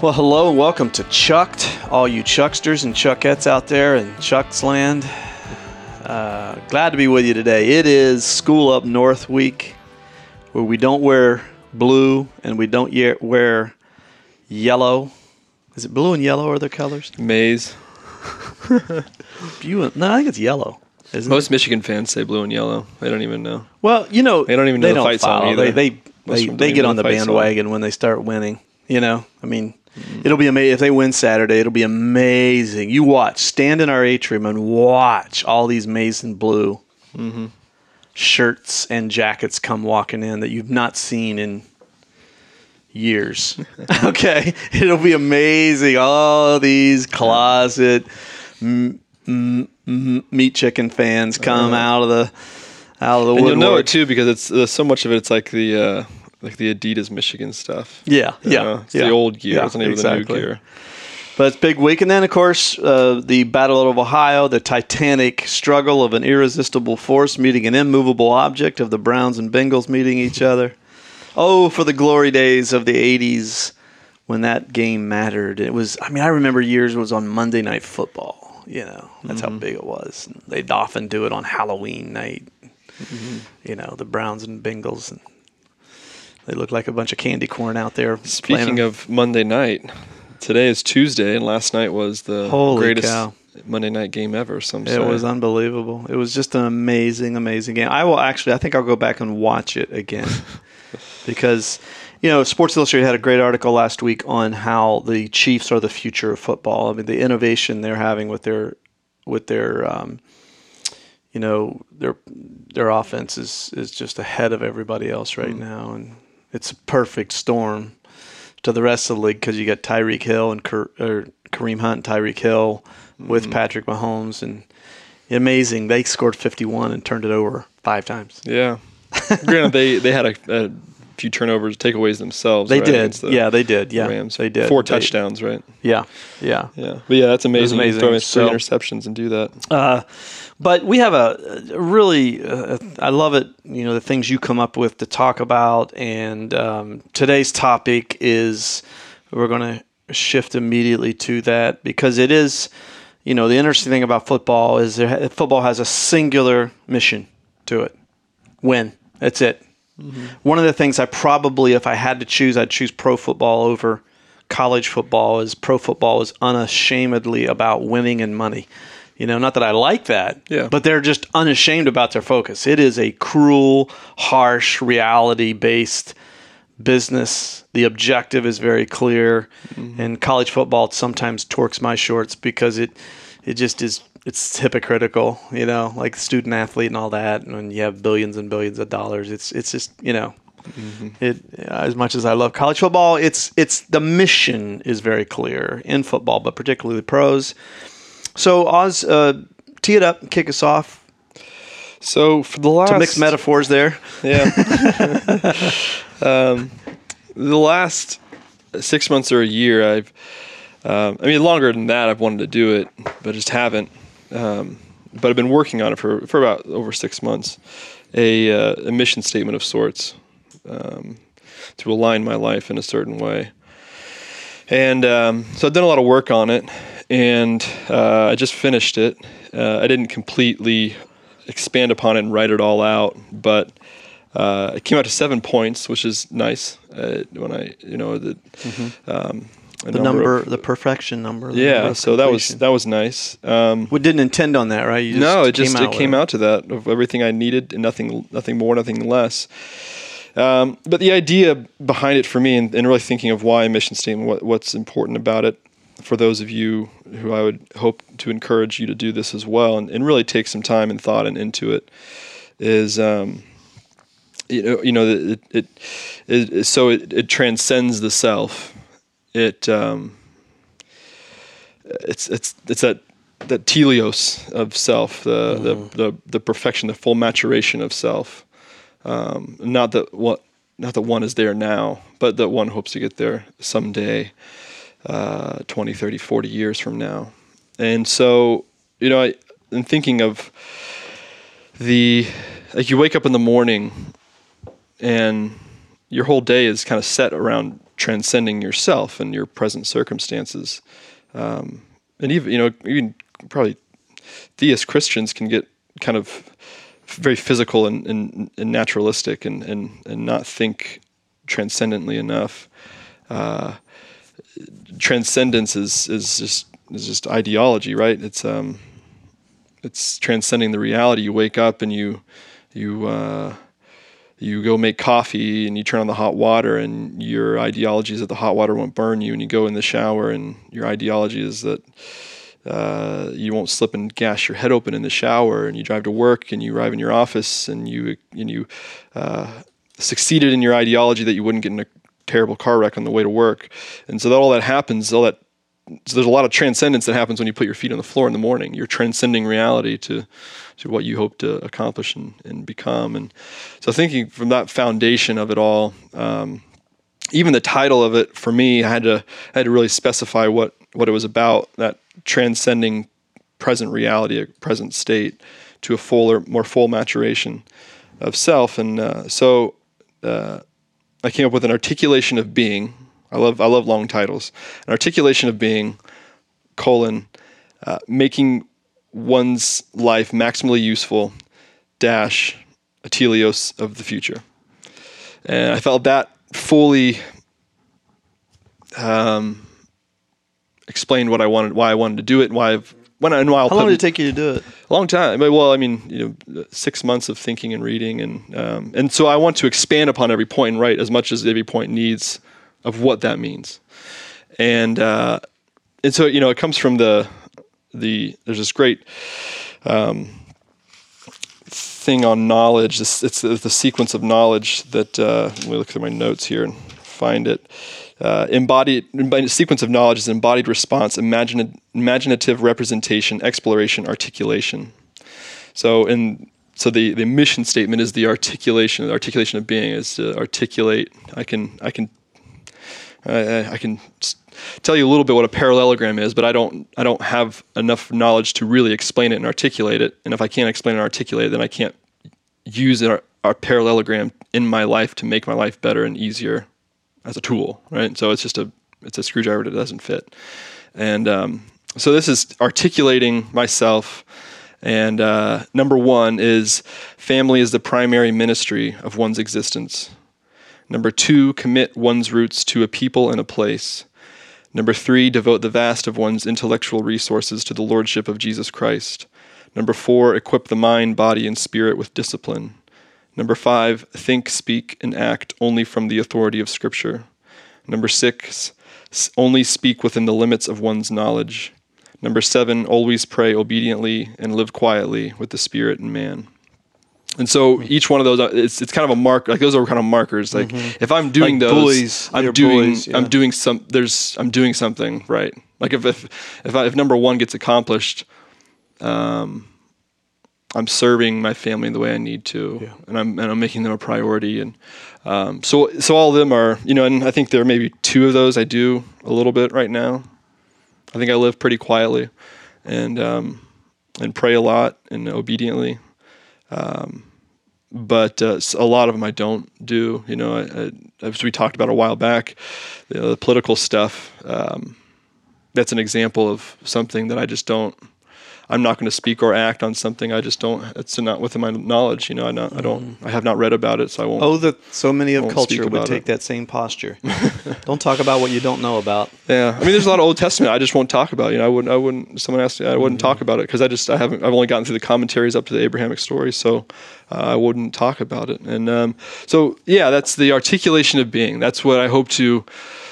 Well, hello and welcome to Chucked, all you Chucksters and Chuckettes out there in Chuck's land. Uh, glad to be with you today. It is School Up North week, where we don't wear blue and we don't ye- wear yellow. Is it blue and yellow are their colors? Maize. You, no, I think it's yellow. Isn't it? Most Michigan fans say blue and yellow. They don't even know. Well, you know, They don't even know the fight song either. They they Most they, they get on the the fight song. bandwagon when they start winning. You know, I mean. It'll be amazing if they win Saturday. It'll be amazing. You watch, stand in our atrium and watch all these Mason blue Mm-hmm. shirts and jackets come walking in that you've not seen in years. okay, it'll be amazing. All these closet m- m- m- Michigan fans come out of the out of the. And you'll know it too because it's uh, so much of it. It's like the uh, like the Adidas Michigan stuff. Yeah, yeah, know, it's yeah. the old gear. Yeah, it's not even exactly. the new gear. But it's big week, and then of course uh, the Battle of Ohio, the titanic struggle of an irresistible force meeting an immovable object of the Browns and Bengals meeting each other. Oh, for the glory days of the '80s when that game mattered. It was. I mean, I remember years it was on Monday Night Football. You know, that's Mm-hmm. how big it was. They'd often do it on Halloween night. Mm-hmm. You know, the Browns and Bengals, and they look like a bunch of candy corn out there. Speaking of Monday night, today is Tuesday, and last night was the Holy greatest cow. Monday night game ever. Some It say. was unbelievable. It was just an amazing, amazing game. I will actually, I think I'll go back and watch it again because, you know, Sports Illustrated had a great article last week on how the Chiefs are the future of football. I mean, the innovation they're having with their, with their, um, you know, their their offense is is just ahead of everybody else right now, and it's a perfect storm to the rest of the league because you got Tyreek Hill and Ker, Kareem Hunt, and Tyreek Hill with mm-hmm. Patrick Mahomes, and amazing. They scored 51 and turned it over five times. yeah. Granted, they they had a, a few turnovers, takeaways themselves. They right, did. the Yeah, they did. Yeah, Rams. they did. Four They- touchdowns, right? Yeah, yeah. Yeah, but yeah, that's amazing. You amazing. Throw in three interceptions and do that. Uh, but we have a, a really, uh, I love it. You know, the things you come up with to talk about. And um, today's topic is we're going to shift immediately to that because it is, you know, the interesting thing about football is there, football has a singular mission to it win. That's it. One of the things I probably, if I had to choose, I'd choose pro football over college football. Is pro football is unashamedly about winning and money. You know, not that I like that, Yeah. but they're just unashamed about their focus. It is a cruel, harsh, reality-based business. The objective is very clear, mm-hmm. and college football sometimes torques my shorts because it it just is it's hypocritical, you know, like student athlete and all that. And when you have billions and billions of dollars, it's it's just you know, it as much as I love college football, it's it's the mission is very clear in football, but particularly the pros. So Oz, uh, tee it up, kick us off. So for the last To mix metaphors there. Yeah. um, the last six months or a year, I've, um, I mean, longer than that, I've wanted to do it, but just haven't. Um, but I've been working on it for, for about over six months. A, uh, a mission statement of sorts um, to align my life in a certain way. And um, so I've done a lot of work on it, and uh, I just finished it. Uh, I didn't completely expand upon it and write it all out, but uh, it came out to seven points, which is nice. Uh, when I, you know, the um, a The number, of- the perfection number. the yeah. of So that was that was nice. Um, We didn't intend on that, right? You no, it just it came out to that of everything I needed and nothing nothing more, nothing less. Um, but the idea behind it for me, and, and really thinking of why a mission statement, what, what's important about it, for those of you who I would hope to encourage you to do this as well, and, and really take some time and thought and into it, is um, you know you know it, it, it, it so it, it transcends the self. It um, it's it's it's that that teleos of self, the, the, the the perfection, the full maturation of self. Um, not that what not that one is there now, but that one hopes to get there someday, uh, 20, 30, 40 years from now. And so, you know, I, in thinking of the, like you wake up in the morning and your whole day is kind of set around transcending yourself and your present circumstances. Um, and even you know even probably theist Christians can get kind of very physical and, and, and naturalistic and, and, and not think transcendently enough. Uh, transcendence is, is just is just ideology, right? It's um, it's transcending the reality. You wake up and you you uh, you go make coffee and you turn on the hot water and your ideology is that the hot water won't burn you and you go in the shower and your ideology is that uh, you won't slip and gash your head open in the shower and you drive to work and you arrive in your office and you and you uh, succeeded in your ideology that you wouldn't get in a terrible car wreck on the way to work. And so that all that happens all that so there's a lot of transcendence that happens when you put your feet on the floor in the morning. You're transcending reality to to what you hope to accomplish and, and become. And so thinking from that foundation of it all, um, even the title of it for me, I had to I had to really specify what what it was about. That transcending present reality, a present state, to a fuller, more full maturation of self. And uh, so uh, I came up with an articulation of being I love I love long titles. An articulation of being colon uh, making one's life maximally useful dash a teleos of the future. And I felt that fully um, explained what I wanted, why I wanted to do it, and why I've when I, and why I'll How long did it take you to do it? a long time. Well, I mean, you know, six months of thinking and reading, and um, and so I want to expand upon every point and write as much as every point needs of what that means. And uh, and so you know, it comes from the the there's this great um, thing on knowledge. This, it's the, the sequence of knowledge that uh, let me look through my notes here and find it. Uh, embodied sequence of knowledge is embodied response, imagine, imaginative representation, exploration, articulation. So, in so the, the mission statement is the articulation. The articulation of being is to articulate. I can I can I, I can tell you a little bit what a parallelogram is, but I don't I don't have enough knowledge to really explain it and articulate it. And if I can't explain and articulate it, then I can't use our, our parallelogram in my life to make my life better and easier as a tool, right? So it's just a it's a screwdriver that doesn't fit. And um, so this is articulating myself. And uh, number one is family is the primary ministry of one's existence. Number two, commit one's roots to a people and a place. Number three, devote the vast of one's intellectual resources to the lordship of Jesus Christ. Number four, equip the mind, body, and spirit with discipline. Number five, think, speak, and act only from the authority of Scripture. Number six, only speak within the limits of one's knowledge. Number seven, always pray obediently and live quietly with the Spirit and man. And so each one of those, uh, it's it's kind of a mark. Like those are kind of markers. Like Mm-hmm. if I'm doing Like those, buoys. I'm doing buoys, yeah. I'm doing some. There's I'm doing something right. Like if if if, I, if number one gets accomplished, um, I'm serving my family the way I need to, Yeah. and I'm and I'm making them a priority. And um, so so all of them are you know, and I think there are maybe two of those I do a little bit right now. I think I live pretty quietly, and um, and pray a lot and obediently. Um, but uh, a lot of them I don't do. You know, I, I, as we talked about a while back, you know, the political stuff. Um, that's an example of something that I just don't. I'm not going to speak or act on something I just don't. It's not within my knowledge. You know, I not. I don't. I have not read about it, so I won't. Oh, that so many of culture would take it. that same posture. don't talk about what you don't know about. Yeah, I mean, there's a lot of Old Testament I just won't talk about. You know, I wouldn't. I wouldn't. Someone asked me, I wouldn't talk about it because I just I haven't. I've only gotten through the commentaries up to the Abrahamic story, so uh, I wouldn't talk about it. And um, so, yeah, that's the articulation of being. That's what I hope to.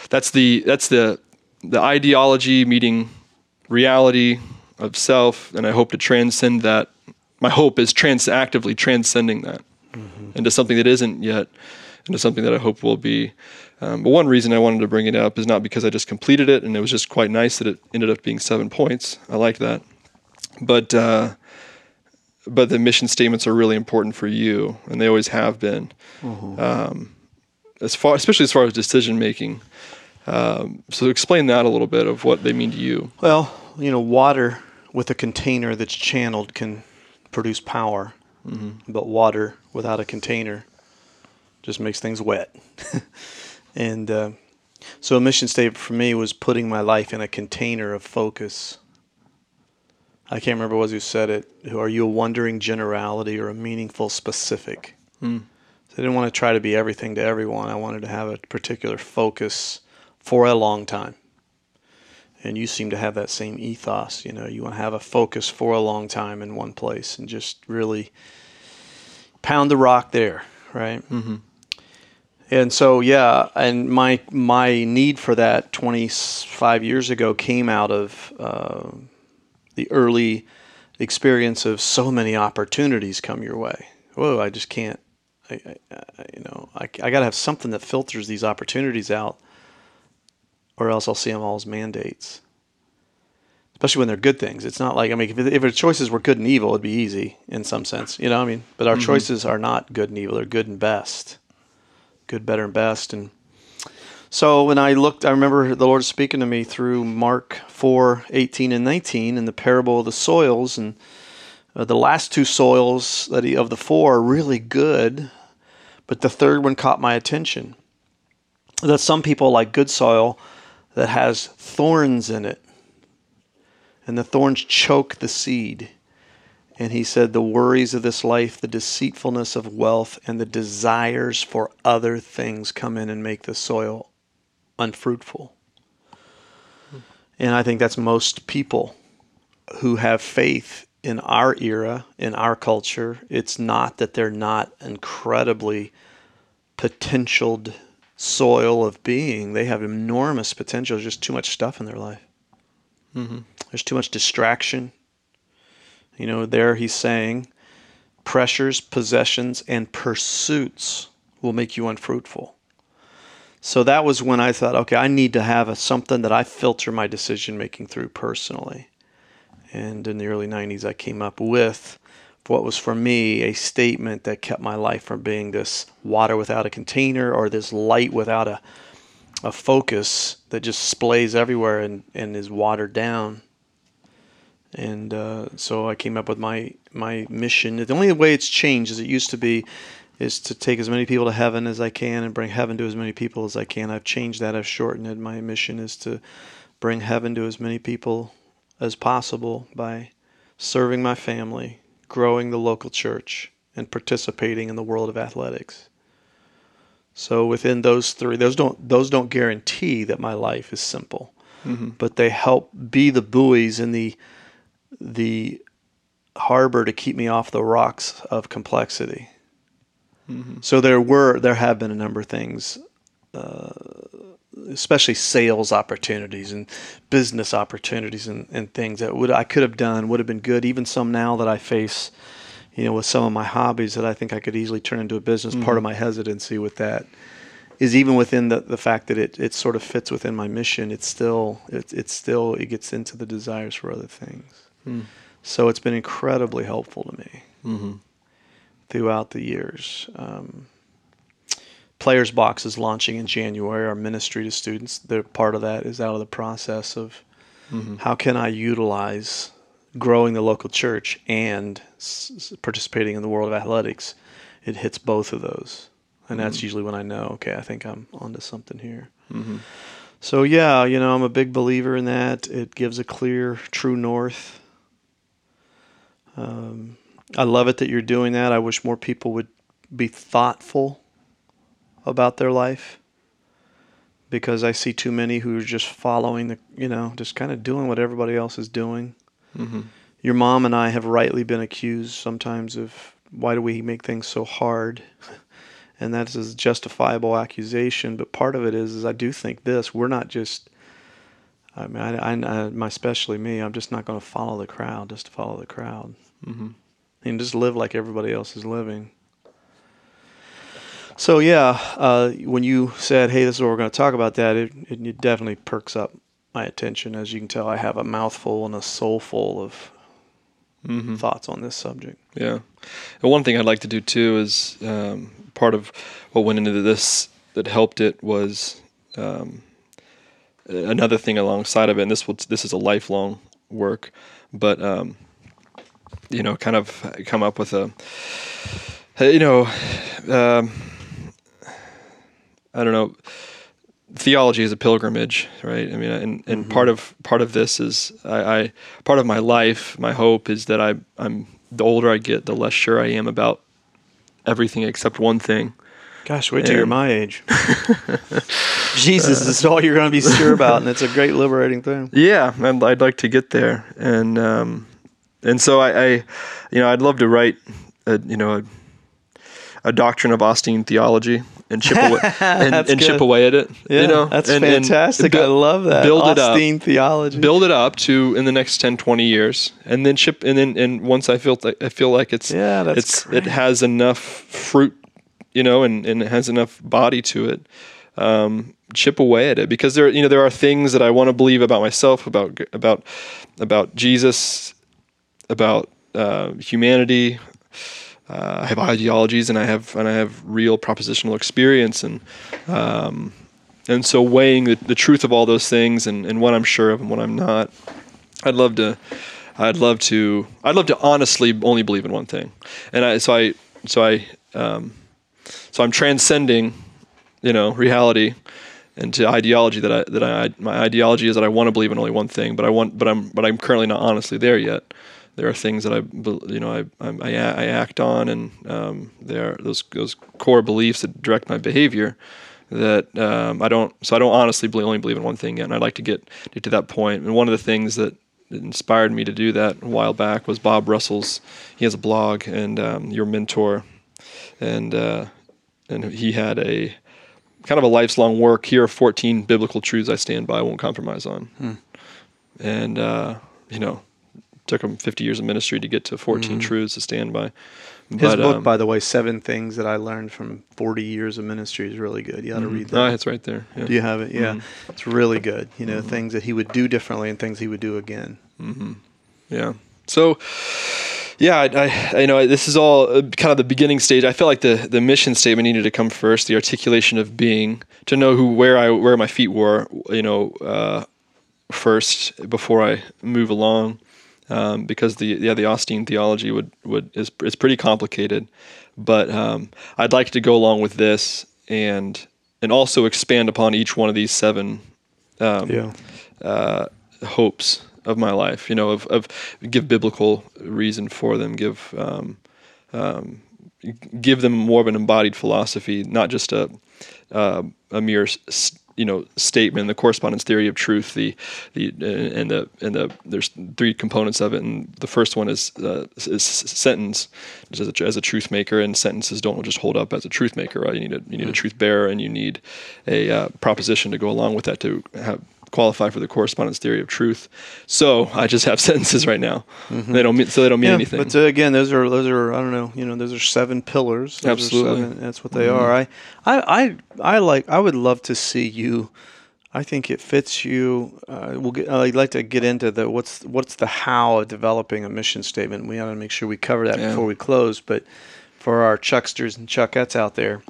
That's the that's the the ideology meeting reality of self, and I hope to transcend that. My hope is trans actively transcending that into something that isn't yet, into something that I hope will be. Um, but one reason I wanted to bring it up is not because I just completed it and it was just quite nice that it ended up being seven points. I like that, but uh, but the mission statements are really important for you, and they always have been. Um, as far, especially as far as decision making. Um, so explain that a little bit of what they mean to you. Well, you know, water with a container that's channeled can produce power, but water without a container just makes things wet. and uh, So a mission statement for me was putting my life in a container of focus. I can't remember was who said it. Are you a wondering generality or a meaningful specific? Hmm. So I didn't want to try to be everything to everyone. I wanted to have a particular focus for a long time. And you seem to have that same ethos. You know, you want to have a focus for a long time in one place and just really pound the rock there, right? Mm-hmm. And so, yeah, and my my need for that 25 years ago came out of uh, the early experience of so many opportunities come your way. Whoa, I just can't. I, I, I you know, I, I got to have something that filters these opportunities out, or else I'll see them all as mandates. Especially when they're good things. It's not like I mean, if, if our choices were good and evil, it'd be easy in some sense, you know. what I mean, but our Mhm. choices are not good and evil; they're good and best good, better, and best. And so when I looked, I remember the Lord speaking to me through Mark 4 18 and 19 in the parable of the soils. And uh, the last two soils that he, of the four are really good, but the third one caught my attention. That some people like good soil that has thorns in it, and the thorns choke the seed. And he said, The worries of this life, the deceitfulness of wealth, and the desires for other things come in and make the soil unfruitful. And I think that's most people who have faith in our era, in our culture. It's not that they're not incredibly potentialed soil of being, they have enormous potential. There's just too much stuff in their life, Mm-hmm. there's too much distraction. You know, there he's saying pressures, possessions, and pursuits will make you unfruitful. So that was when I thought, okay, I need to have a, something that I filter my decision making through personally. And in the early 90s, I came up with what was for me a statement that kept my life from being this water without a container or this light without a, a focus that just splays everywhere and, and is watered down and uh, so I came up with my my mission. The only way it's changed as it used to be is to take as many people to heaven as I can and bring heaven to as many people as I can. I've changed that. I've shortened it. My mission is to bring heaven to as many people as possible by serving my family, growing the local church, and participating in the world of athletics. So within those three, those don't those don't guarantee that my life is simple, Mm-hmm. but they help be the buoys in the the harbor to keep me off the rocks of complexity. Mm-hmm. So there were there have been a number of things, uh, especially sales opportunities and business opportunities and, and things that would I could have done would have been good. Even some now that I face, you know, with some of my hobbies that I think I could easily turn into a business. Part of my hesitancy with that is even within the, the fact that it, it sort of fits within my mission. It's still it, it's still it gets into the desires for other things. Mm. So it's been incredibly helpful to me Mm-hmm. throughout the years. Um, Players Box is launching in January. Our ministry to students, they're part of that is out of the process of Mm-hmm. how can I utilize growing the local church and s- participating in the world of athletics. It hits both of those, and that's Mhm. usually when I know, okay, I think I'm onto something here. Mm-hmm. So yeah, you know, I'm a big believer in that. It gives a clear, true north. Um, I love it that you're doing that. I wish more people would be thoughtful about their life because I see too many who are just following the, you know, just kind of doing what everybody else is doing. Mm-hmm. Your mom and I have rightly been accused sometimes of why do we make things so hard? And that is a justifiable accusation, but part of it is, is I do think this: we're not just. I mean, I, I, I my especially me. I'm just not going to follow the crowd just to follow the crowd, Mm-hmm. and just live like everybody else is living. So yeah, uh, when you said, "Hey, this is what we're going to talk about," that it, it, it definitely perks up my attention. As you can tell, I have a mouthful and a soul full of Mm-hmm. thoughts on this subject. Yeah. And one thing I'd like to do too is um, part of what went into this that helped it was um, another thing alongside of it. And this will this is a lifelong work, but um, you know, kind of come up with a you know, um, I don't know. theology is a pilgrimage, right? I mean, and, and Mm-hmm. part of part of this is I, I part of my life, my hope is that I I'm the older I get, the less sure I am about everything except one thing. Gosh, wait till you're my age. Jesus is all you're going to be sure about, and it's a great liberating thing. Yeah, I'd, I'd like to get there, and um, and so I, I, you know, I'd love to write, a, you know, a, a doctrine of Austin theology and chip away and, and chip away at it. Yeah, you know, that's and- and fantastic. bu- I love that. Build it up. Austin theology. Build it up to in the next 10, 20 years, and then chip, and then and once I feel like I feel like it's Yeah, that's it's great. it has enough fruit, you know, and, and it has enough body to it. Um, chip away at it because there, you know, there are things that I want to believe about myself, about about about Jesus, about uh, humanity. Uh, I have ideologies, and I have and I have real propositional experience, and um, and so weighing the, the truth of all those things and, and what I'm sure of and what I'm not. I'd love to, I'd love to, I'd love to honestly only believe in one thing, and I so I so I um, so I'm transcending, you know, reality into ideology that I that I my ideology is that I want to believe in only one thing, but I want but I'm but I'm currently not honestly there yet. There are things that I you know I I, I act on, and um, there are those those core beliefs that direct my behavior that um, I don't so I don't honestly believe, only believe in one thing yet, and I'd like to get, get to that point. And one of the things that inspired me to do that a while back was Bob Russell's. He has a blog, and um, your mentor, and uh, and he had a kind of a lifelong work. Here are 14 biblical truths I stand by, I won't compromise on. And uh, you know, took him 50 years of ministry to get to 14 truths to stand by. His But, book, um, by the way, Seven Things That I Learned from 40 Years of Ministry, is really good. You ought to read oh, that. it's right there. Yeah. Do you have it? Yeah. It's really good. You know, things that he would do differently and things he would do again. Yeah. So, yeah, I, I, you know, this is all uh, kind of the beginning stage. I feel like the, the mission statement needed to come first, the articulation of being, to know who where I where my feet were, you know, uh, first before I move along, um, because the yeah the Austin theology would would is is pretty complicated, but um, I'd like to go along with this and and also expand upon each one of these seven um, Yeah. uh, hopes of my life. You know, of, of give biblical reason for them, give um, um, give them more of an embodied philosophy, not just a uh, a mere s- you know statement. The correspondence theory of truth, the the uh, and the and the there's three components of it, and the first one is uh, is sentence as a, as a truth maker, and sentences don't just hold up as a truth maker. Right? You need a you need a truth bearer, and you need a uh, proposition to go along with that to have qualify for the correspondence theory of truth. So I just have sentences right now. They don't mean so they don't mean yeah, anything. But uh, again, those are those are I don't know. You know, those are seven pillars. Those Absolutely. seven- that's what they are. I, I, I, I like. I would love to see you. I think it fits you. Uh, we'll get. I'd like to get into the what's what's the how of developing a mission statement. We ought to make sure we cover that Yeah. before we close. But for our Chucksters and Chuckettes out there,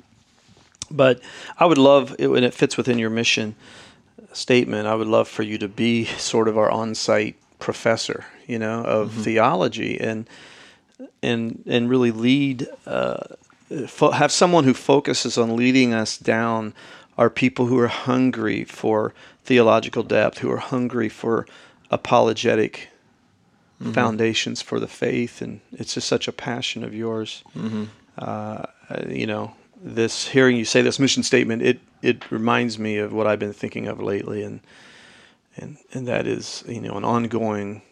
but I would love it when it fits within your mission statement. I would love for you to be sort of our on-site professor, you know, of theology and and and really lead. Uh, fo- have someone who focuses on leading us down are people who are hungry for theological depth, who are hungry for apologetic foundations for the faith, and it's just such a passion of yours. Uh, you know, this hearing you say this mission statement, it it reminds me of what I've been thinking of lately, and and and that is you know an ongoing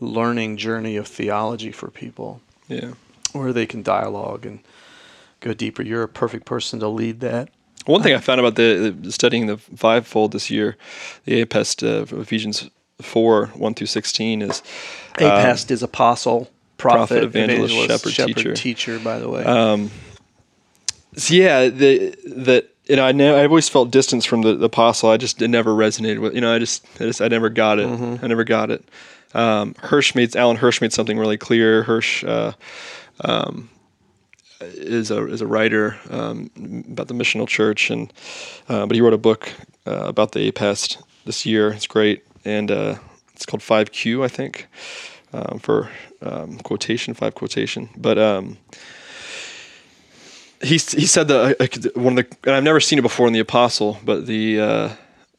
learning journey of theology for people yeah. where they can dialogue and go deeper. You're a perfect person to lead that. One thing I found about the, the studying the fivefold this year, the APEST uh, of Ephesians four one through sixteen is Apest is apostle, prophet, prophet, evangelist, shepherd, teacher. teacher. By the way, So yeah, the that you know I know I've always felt distance from the, the apostle. I just it never resonated with you know I just I just I never got it. I never got it. Um, Hirsch made Alan Hirsch made something really clear. Hirsch uh, um, is a is a writer um, about the missional church, and uh, but he wrote a book uh, about the APEST this year. It's great, and uh, it's called Five Q, I think, um, for um, quotation, five quotation. But um, he he said that one of the and I've never seen it before in the apostle, but the uh,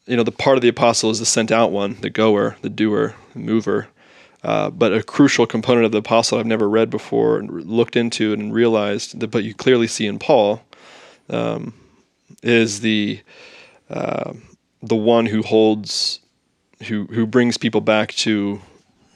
you know the part of the apostle is the sent out one, the goer, the doer, the mover. Uh, but a crucial component of the apostle I've never read before and looked into and realized that, but you clearly see in Paul, um, is the uh, the one who holds, who who brings people back to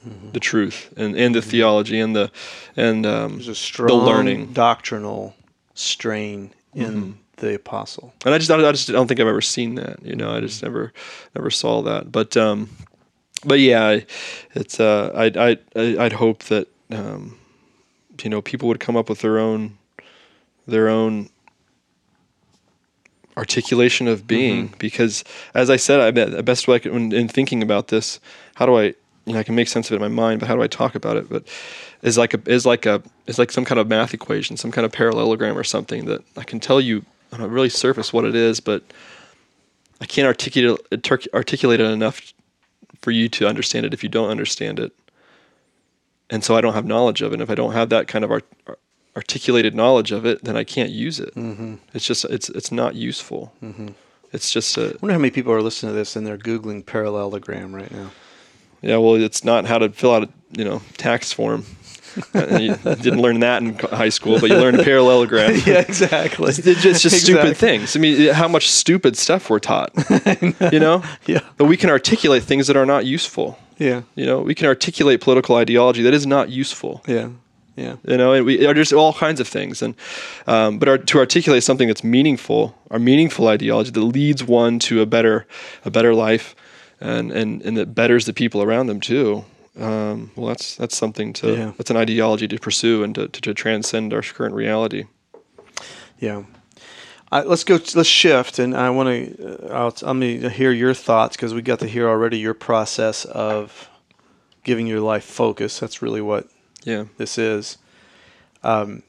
mm-hmm. the truth and, and the mm-hmm. theology and the and um, a strong the learning doctrinal strain in mm-hmm. the apostle. And I just I just don't think I've ever seen that. You know, I just mm-hmm. never never saw that. But um, but yeah, it's uh, I'd I I'd, I'd hope that um, you know people would come up with their own their own articulation of being mm-hmm. because as I said, I bet the best way I can, in thinking about this, how do I you know I can make sense of it in my mind, but how do I talk about it? But is like a is like a is like some kind of math equation, some kind of parallelogram or something that I can tell you on a really surface what it is, but I can't articulate articulate it enough for you to understand it if you don't understand it. And so I don't have knowledge of it. And if I don't have that kind of art, articulated knowledge of it, then I can't use it. Mm-hmm. It's just it's it's not useful. Mm-hmm. It's just. A, I wonder how many people are listening to this and they're googling parallelogram right now. Yeah, well, it's not how to fill out a you know tax form. Uh, you didn't learn that in high school, but you learned a parallelogram. yeah, exactly. It's, it's just exactly. stupid things. I mean, how much stupid stuff we're taught. know. You know? Yeah. But we can articulate things that are not useful. Yeah. You know, we can articulate political ideology that is not useful. Yeah. Yeah. You know, and we are just all kinds of things, and um, but our, to articulate something that's meaningful, our meaningful ideology that leads one to a better a better life, and and and that betters the people around them too um, well, that's that's something to yeah. that's an ideology to pursue and to, to, to transcend our current reality. Yeah. let's go. Let's shift, and I want to. Uh, I'm going to hear your thoughts because we got to hear already your process of giving your life focus. That's really what yeah this is. Um,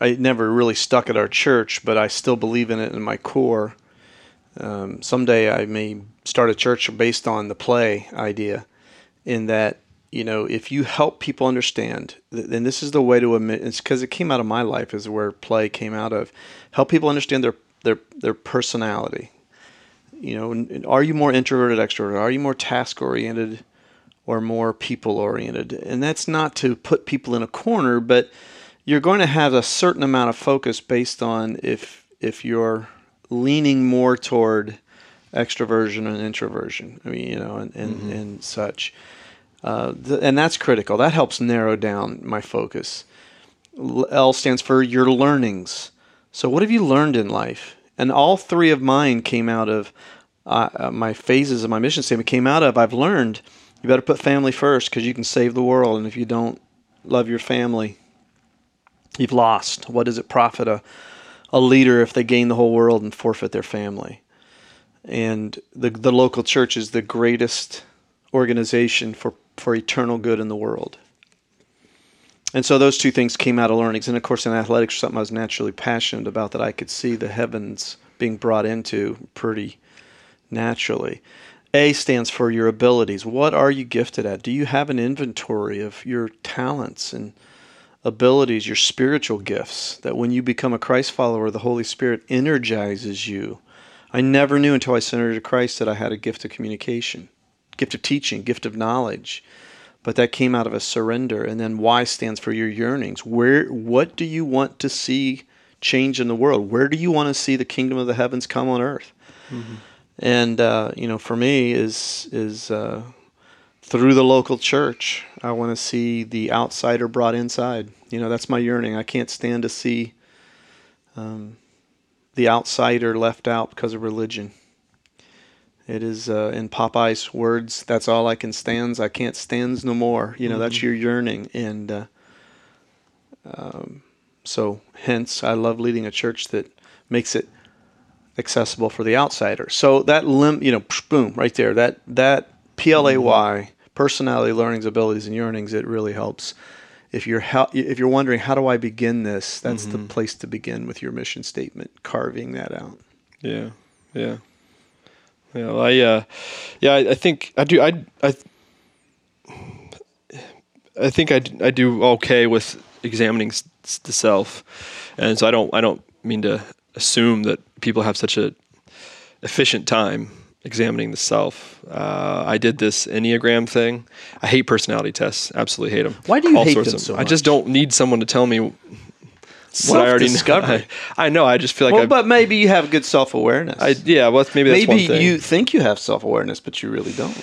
I never really stuck at our church, but I still believe in it in my core. Um, someday I may start a church based on the play idea in that you know if you help people understand then this is the way to admit it's because it came out of my life is where play came out of. Help people understand their their their personality. You know are you more introverted extroverted? Are you more task oriented or more people oriented? And that's not to put people in a corner but you're going to have a certain amount of focus based on if if you're leaning more toward extroversion and introversion. I mean, you know, and and, mm-hmm. and such. Uh, th- and that's critical. That helps narrow down my focus. L stands for your learnings. So, what have you learned in life? And all three of mine came out of uh, uh my phases of my mission statement. Came out of I've learned you better put family first because you can save the world. And if you don't love your family, you've lost. What does it profit a, a leader if they gain the whole world and forfeit their family? and the the local church is the greatest organization for for eternal good in the world. And so those two things came out of learnings, and of course in athletics, something I was naturally passionate about that I could see the heavens being brought into pretty naturally. A stands for your abilities. What are you gifted at? Do you have an inventory of your talents and abilities, your spiritual gifts, that when you become a Christ follower, the Holy Spirit energizes you I never knew until I surrendered to Christ that I had a gift of communication, gift of teaching, gift of knowledge. But that came out of a surrender. And then Y stands for your yearnings. Where what do you want to see change in the world? Where do you want to see the kingdom of the heavens come on earth? Mm-hmm. And uh, you know, for me is is uh, through the local church. I want to see the outsider brought inside. You know, that's my yearning. I can't stand to see um, the outsider left out because of religion. It is uh, in Popeye's words. That's all I can stands. I can't stands no more. You know, mm-hmm. that's your yearning, and uh, um, so hence I love leading a church that makes it accessible for the outsider. So that lim, you know, boom, right there. That that P L A Y mm-hmm. Personality, learnings, abilities, and yearnings. It really helps if you're if you're wondering how do I begin this, that's mm-hmm. the place to begin with your mission statement, carving that out. Yeah, yeah, yeah. Well, I uh, yeah, I, I, think I do. I I I think I, I do okay with examining s- the self, and so I don't I don't mean to assume that people have such a efficient time examining the self. Uh, I did this Enneagram thing. I hate personality tests. Absolutely hate them. Why do you hate them so much? I just don't need someone to tell me what I already know. Self-discovery. I, I know. I just feel like Well, I, but maybe you have good self awareness. I yeah. Well, maybe that's maybe one thing. you think you have self awareness, but you really don't.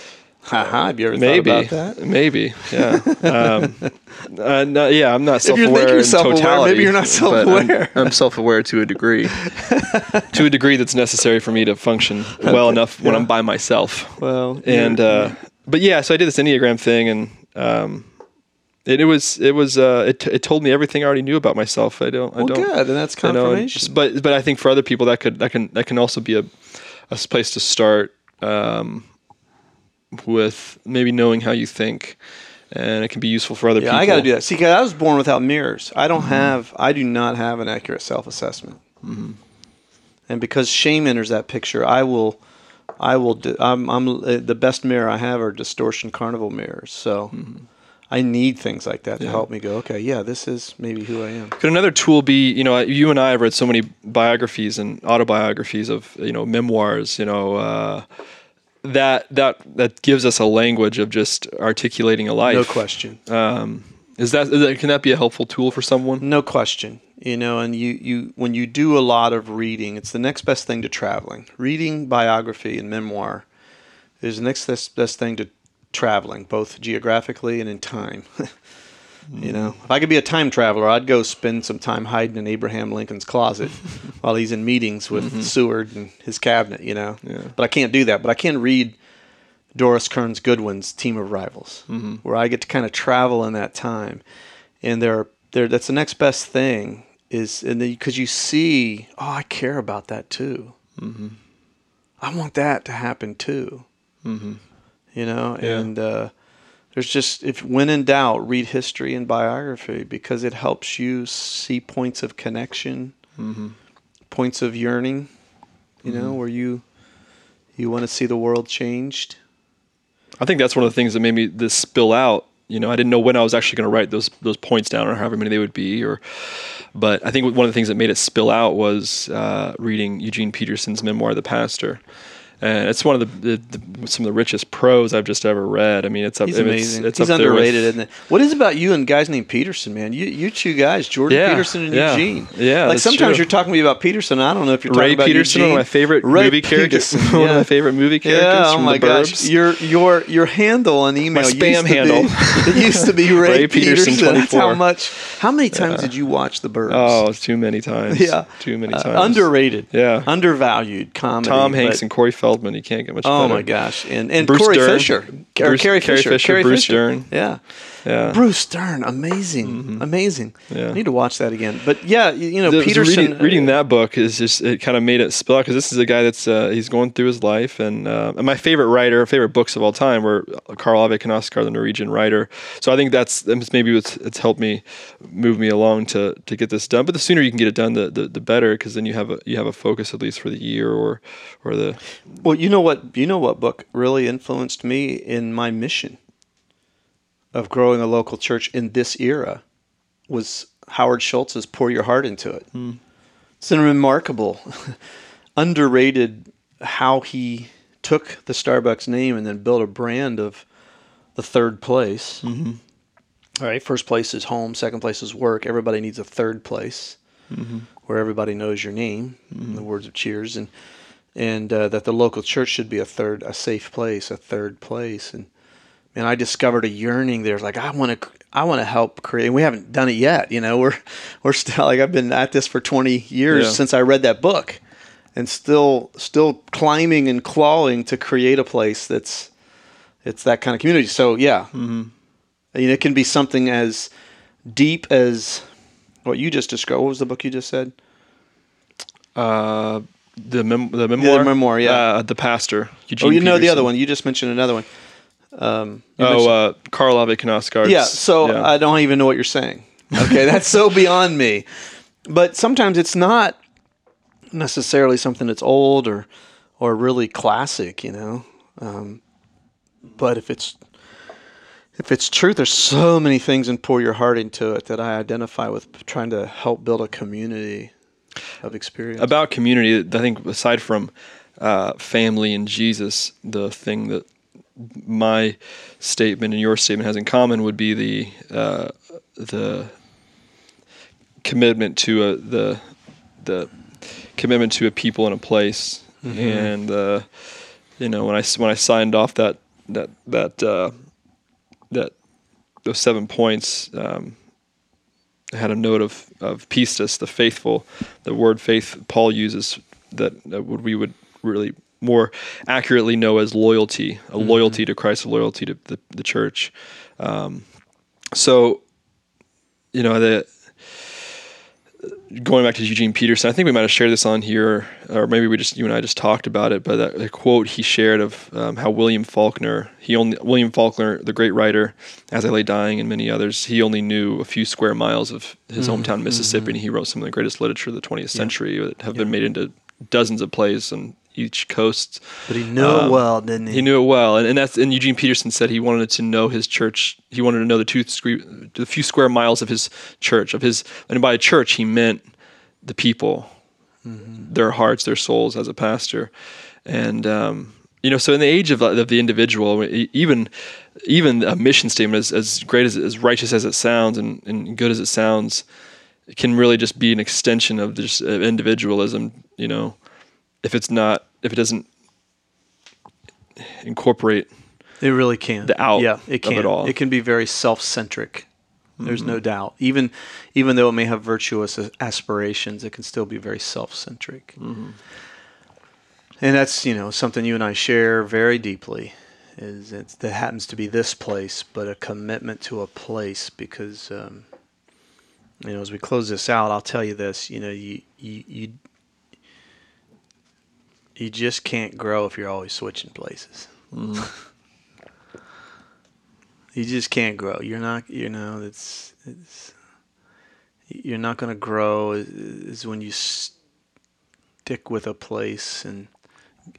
Haha, have you ever maybe thought about that? maybe yeah. Um, uh, no, yeah, I'm not you self-aware think you're in self-aware, totality. maybe you're not but I'm- self-aware. I'm, self-aware to a degree, to a degree that's necessary for me to function well enough when I'm by myself. Well, and uh, but yeah, so I did this enneagram thing, and um, it, it was it was uh, it, it told me everything I already knew about myself. I don't. I well, don't. good, and that's you know, and confirmation. but but I think for other people that could that can that can also be a a place to start um, with maybe knowing how you think, and it can be useful for other yeah, people. I got to do that. See, 'cause I was born without mirrors. I don't have. I do not have an accurate self assessment. And because shame enters that picture, I will. I will. Do, I'm. I'm uh, the best mirror I have are distortion carnival mirrors. So. I need things like that to Yeah. help me go. Okay, yeah, this is maybe who I am. Could another tool be, you know, you and I have read so many biographies and autobiographies of, you know, memoirs, you know, uh, that that that gives us a language of just articulating a life. No question. Um, is that, is that can that be a helpful tool for someone? No question. You know, and you, you when you do a lot of reading, it's the next best thing to traveling. Reading biography and memoir is the next best, best thing to traveling, both geographically and in time. You know, if I could be a time traveler, I'd go spend some time hiding in Abraham Lincoln's closet while he's in meetings with mm-hmm. Seward and his cabinet. You know, Yeah. but I can't do that. But I can read Doris Kearns Goodwin's Team of Rivals, mm-hmm. where I get to kind of travel in that time, and there, there. That's the next best thing is, and because you see, oh, I care about that too. Mm-hmm. I want that to happen too. You know, Yeah. and uh, there's just if when in doubt, read history and biography because it helps you see points of connection, points of yearning. You know, where you you want to see the world changed. I think that's one of the things that made me this spill out. You know, I didn't know when I was actually going to write those those points down or however many they would be, or. But I think one of the things that made it spill out was uh, reading Eugene Peterson's memoir, The Pastor, and it's one of the, the, the some of the richest prose I've just ever read. I mean, it's up. He's amazing. It's He's up there with- underrated, isn't it? What is it about you and guys named Peterson, man? You you two guys, Jordan Yeah, Peterson and yeah, Eugene. yeah, Like sometimes true. you're talking to me about Peterson. I don't know if you're Ray talking about Ray Peterson, Eugene. one of my favorite Ray movie characters. Peterson, one of my favorite movie characters. Yeah, oh from my the gosh, Burbs. your your your handle on email, My spam handle. Be, it used to be Ray, Ray Peterson Peterson. That's how much? How many times did you watch The Burbs? Oh, too many times. yeah, too many Uh, times. underrated. Yeah. undervalued comedy. Tom Hanks and Corey Feldman. You can't get much. Oh better. my gosh, and and Bruce Corey Dern. Fisher, Bruce- Carrie Fisher, Fisher, Carrie Bruce Fisher. Dern. Yeah. Yeah. Bruce Dern, amazing, amazing. Yeah. I need to watch that again. But yeah, you, know, The- Peterson. reading, reading that book is just it kind of made it spill out because this is a guy that's uh, he's going through his life and, uh, and my favorite writer, favorite books of all time were Karl Ove Knausgaard, the Norwegian writer. So I think that's that's maybe it's, it's helped me move me along to to get this done. But the sooner you can get it done, the the, the better because then you have a you have a focus at least for the year or or the Well, you know what? You know what book really influenced me in my mission of growing a local church in this era was Howard Schultz's "Pour Your Heart Into It." Hmm. It's a remarkable, underrated how he took the Starbucks name and then built a brand of the third place. Mm-hmm. right, first place is home, second place is work. Everybody needs a third place mm-hmm. where everybody knows your name. In the words of Cheers, and and uh, that the local church should be a third, a safe place, a third place. And and I discovered a yearning there. Like I want to, I want to help create. And we haven't done it yet. You know, we're we're still like I've been at this for 20 years Yeah. since I read that book, and still still climbing and clawing to create a place that's it's that kind of community. So yeah, mm-hmm. you know, it can be something as deep as what you just described. What was the book you just said? uh, the mem- the memoir memoir, yeah. uh, the pastor Eugene oh, you know the other one. You just mentioned another one. Um, Oh, uh, Karl Ove Knausgaard. yeah. So I don't even know what you're saying. Okay, that's so beyond me. But sometimes it's not necessarily something that's old or or really classic, you know. Um, but if it's if it's truth, there's so many things and pour your heart into it that I identify with trying to help build a community of experience. About community, I think aside from uh, family and Jesus, the thing that my statement and your statement has in common would be the uh, the commitment to a the the commitment to a people and a place, Mm-hmm. and uh, you know when I when I signed off that that that uh, that those seven points. Um, had a note of of pistis, the faithful, the word faith Paul uses that, that would we would really more accurately know as loyalty, a loyalty to Christ, a loyalty to the, the church. Um, so, you know, the going back to Eugene Peterson, I think we might have shared this on here, or maybe we just you and I just talked about it. But that, the quote he shared of um, how William Faulkner, he only William Faulkner, the great writer, as I lay dying, and many others, he only knew a few square miles of his mm-hmm. hometown, Mississippi, and he mm-hmm. wrote some of the greatest literature of the 20th century that have been made into dozens of plays on each coast. but he knew it Um, well, didn't he? He knew it well, and, and that's and Eugene Peterson said he wanted to know his church. He wanted to know the two the few square miles of his church of his, and by church he meant the people, their hearts, their souls as a pastor, and um, you know, so in the age of, of the individual, even even a mission statement, as, as great as as righteous as it sounds and, and good as it sounds, it can really just be an extension of of individualism. You know, if it's not, if it doesn't incorporate It really can. the out yeah, it can. it all. Mm-hmm. It can be very self-centric. There's no doubt. Even even though it may have virtuous aspirations, it can still be very self-centric. Mm-hmm. And that's you know something you and I share very deeply. Is it's, that happens to be this place, but a commitment to a place because um, you know as we close this out, I'll tell you this. You know you you you, you just can't grow if you're always switching places. Mm-hmm. you just can't grow. You're not, you know, it's, it's you're not going to grow is, when you stick with a place and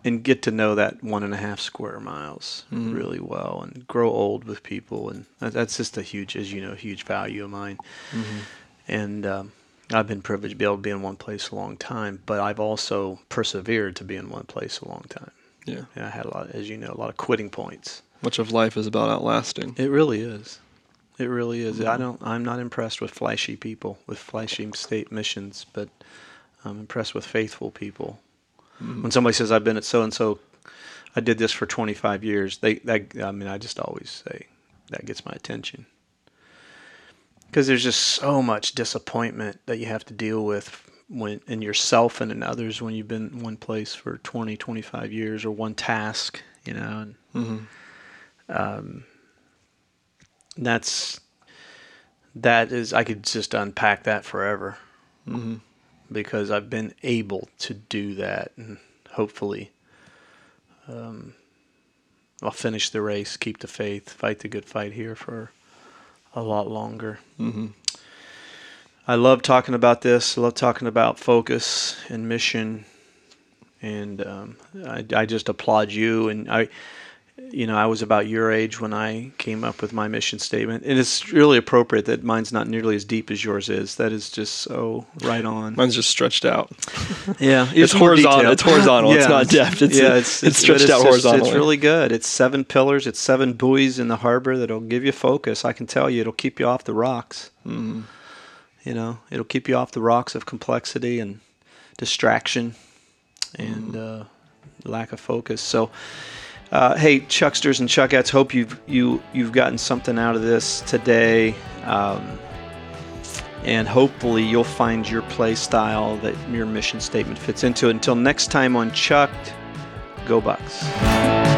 and get to know that one and a half square miles mm-hmm. really well and grow old with people and that's just a huge, as you know, huge value of mine. Mm-hmm. And um, I've been privileged to be able to be in one place a long time, but I've also persevered to be in one place a long time. Yeah. And I had a lot, as you know, a lot of quitting points. Much of life is about outlasting. It really is. It really is. I mm-hmm. don't. I'm not impressed with flashy people with flashy state missions, but I'm impressed with faithful people. Mm-hmm. When somebody says I've been at so and so, I did this for 25 years. They, that, I mean, I just always say that gets my attention because there's just so much disappointment that you have to deal with when in yourself and in others when you've been in one place for 20, 25 years or one task, you know. And, um, that's that is I could just unpack that forever Mm-hmm. because I've been able to do that and hopefully um, I'll finish the race, keep the faith, fight the good fight here for a lot longer. Mm-hmm. I love talking about this. I love talking about focus and mission, and um, I, I just applaud you. And I, you know, I was about your age when I came up with my mission statement, and it's really appropriate that mine's not nearly as deep as yours is. That is just so right on. Mine's just stretched out. Yeah, It's more horizontal. It's horizontal. It's not depth. It's- yeah, it's stretched but out horizontally. It's really good. It's seven pillars. It's seven buoys in the harbor that'll give you focus. I can tell you, it'll keep you off the rocks. Mm-hmm. You know, it'll keep you off the rocks of complexity and distraction and Mm-hmm. uh, lack of focus. So. Uh, hey, Chucksters and Chuckettes, hope you've you you've gotten something out of this today, um, and hopefully you'll find your play style that your mission statement fits into. Until next time on Chucked, go Bucks.